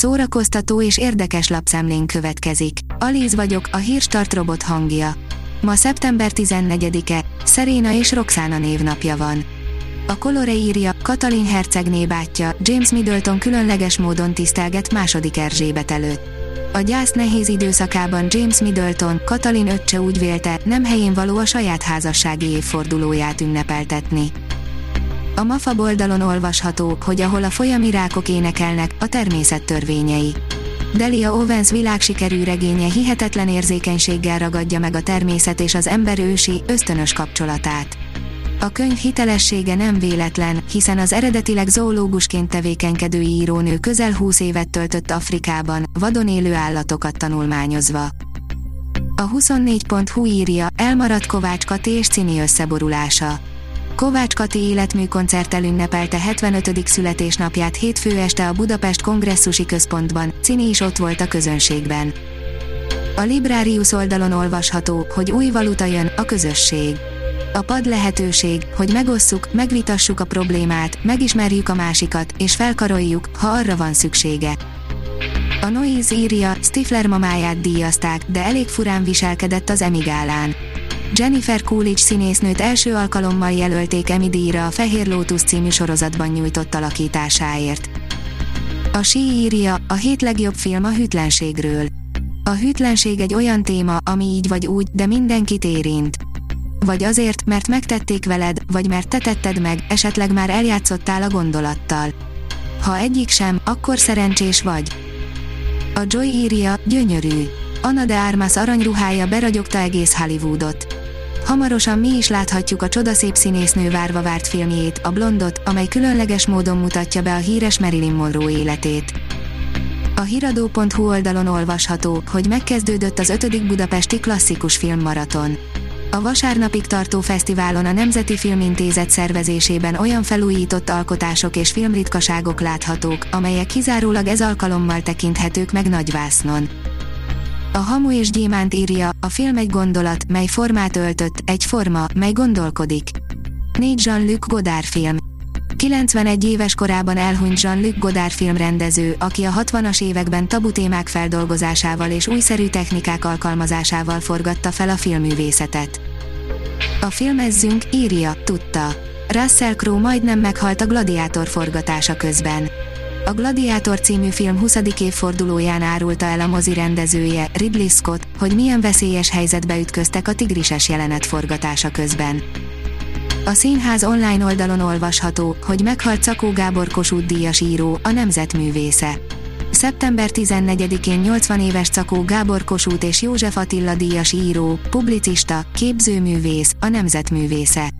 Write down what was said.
szórakoztató és érdekes lapszemlén következik. Alíz vagyok, a hírstart robot hangja. Ma szeptember 14-e, Szeréna és Roxana névnapja van. A Colore írja, Katalin hercegné bátyja, James Middleton különleges módon tisztelget második Erzsébet előtt. A gyász nehéz időszakában James Middleton, Katalin öccse úgy vélte, nem helyén való a saját házassági évfordulóját ünnepeltetni. A MAFA oldalon olvasható, hogy ahol a folyami rákok énekelnek, a természet törvényei. Delia Owens világsikerű regénye hihetetlen érzékenységgel ragadja meg a természet és az ember ősi, ösztönös kapcsolatát. A könyv hitelessége nem véletlen, hiszen az eredetileg zoológusként tevékenykedő írónő közel 20 évet töltött Afrikában, vadon élő állatokat tanulmányozva. A 24.hu írja, elmaradt Kovács Kati és Cini összeborulása. Kovács Kati életműkoncerttel ünnepelte 75. születésnapját hétfő este a Budapest Kongresszusi Központban, Cini is ott volt a közönségben. A Librarius oldalon olvasható, hogy új valuta jön, a közösség. A pad lehetőség, hogy megosszuk, megvitassuk a problémát, megismerjük a másikat, és felkaroljuk, ha arra van szüksége. A Noise írja, Stifler mamáját díjazták, de elég furán viselkedett az Emigálán. Jennifer Coolidge színésznőt első alkalommal jelölték Emmy díjra a Fehér Lótusz című sorozatban nyújtott alakításáért. A Sí írja, a hét legjobb film a hűtlenségről. A hűtlenség egy olyan téma, ami így vagy úgy, de mindenkit érint. Vagy azért, mert megtették veled, vagy mert te tetted meg, esetleg már eljátszottál a gondolattal. Ha egyik sem, akkor szerencsés vagy. A Joy írja, gyönyörű. Anna de Armas aranyruhája beragyogta egész Hollywoodot. Hamarosan mi is láthatjuk a csodaszép színésznő várva várt filmjét, a Blondot, amely különleges módon mutatja be a híres Marilyn Monroe életét. A hiradó.hu oldalon olvasható, hogy megkezdődött az 5. Budapesti Klasszikus Filmmaraton. A vasárnapig tartó fesztiválon a Nemzeti Filmintézet szervezésében olyan felújított alkotások és filmritkaságok láthatók, amelyek kizárólag ez alkalommal tekinthetők meg nagyvásznon. A Hamu és Gyémánt írja, a film egy gondolat, mely formát öltött, egy forma, mely gondolkodik. Négy Jean-Luc Godard film. 91 éves korában elhunyt Jean-Luc Godard filmrendező, aki a 60-as években tabu témák feldolgozásával és újszerű technikák alkalmazásával forgatta fel a filmművészetet. A filmezzünk, írja, tudta. Russell Crowe majdnem meghalt a Gladiátor forgatása közben. A Gladiátor című film 20. évfordulóján árulta el a mozi rendezője, Ridley Scott, hogy milyen veszélyes helyzetbe ütköztek a tigrises jelenet forgatása közben. A színház online oldalon olvasható, hogy meghalt Szakó Gábor Kossuth díjas író, a nemzetművésze. Szeptember 14-én 80 éves Szakó Gábor Kossuth és József Attila díjas író, publicista, képzőművész, a nemzetművésze.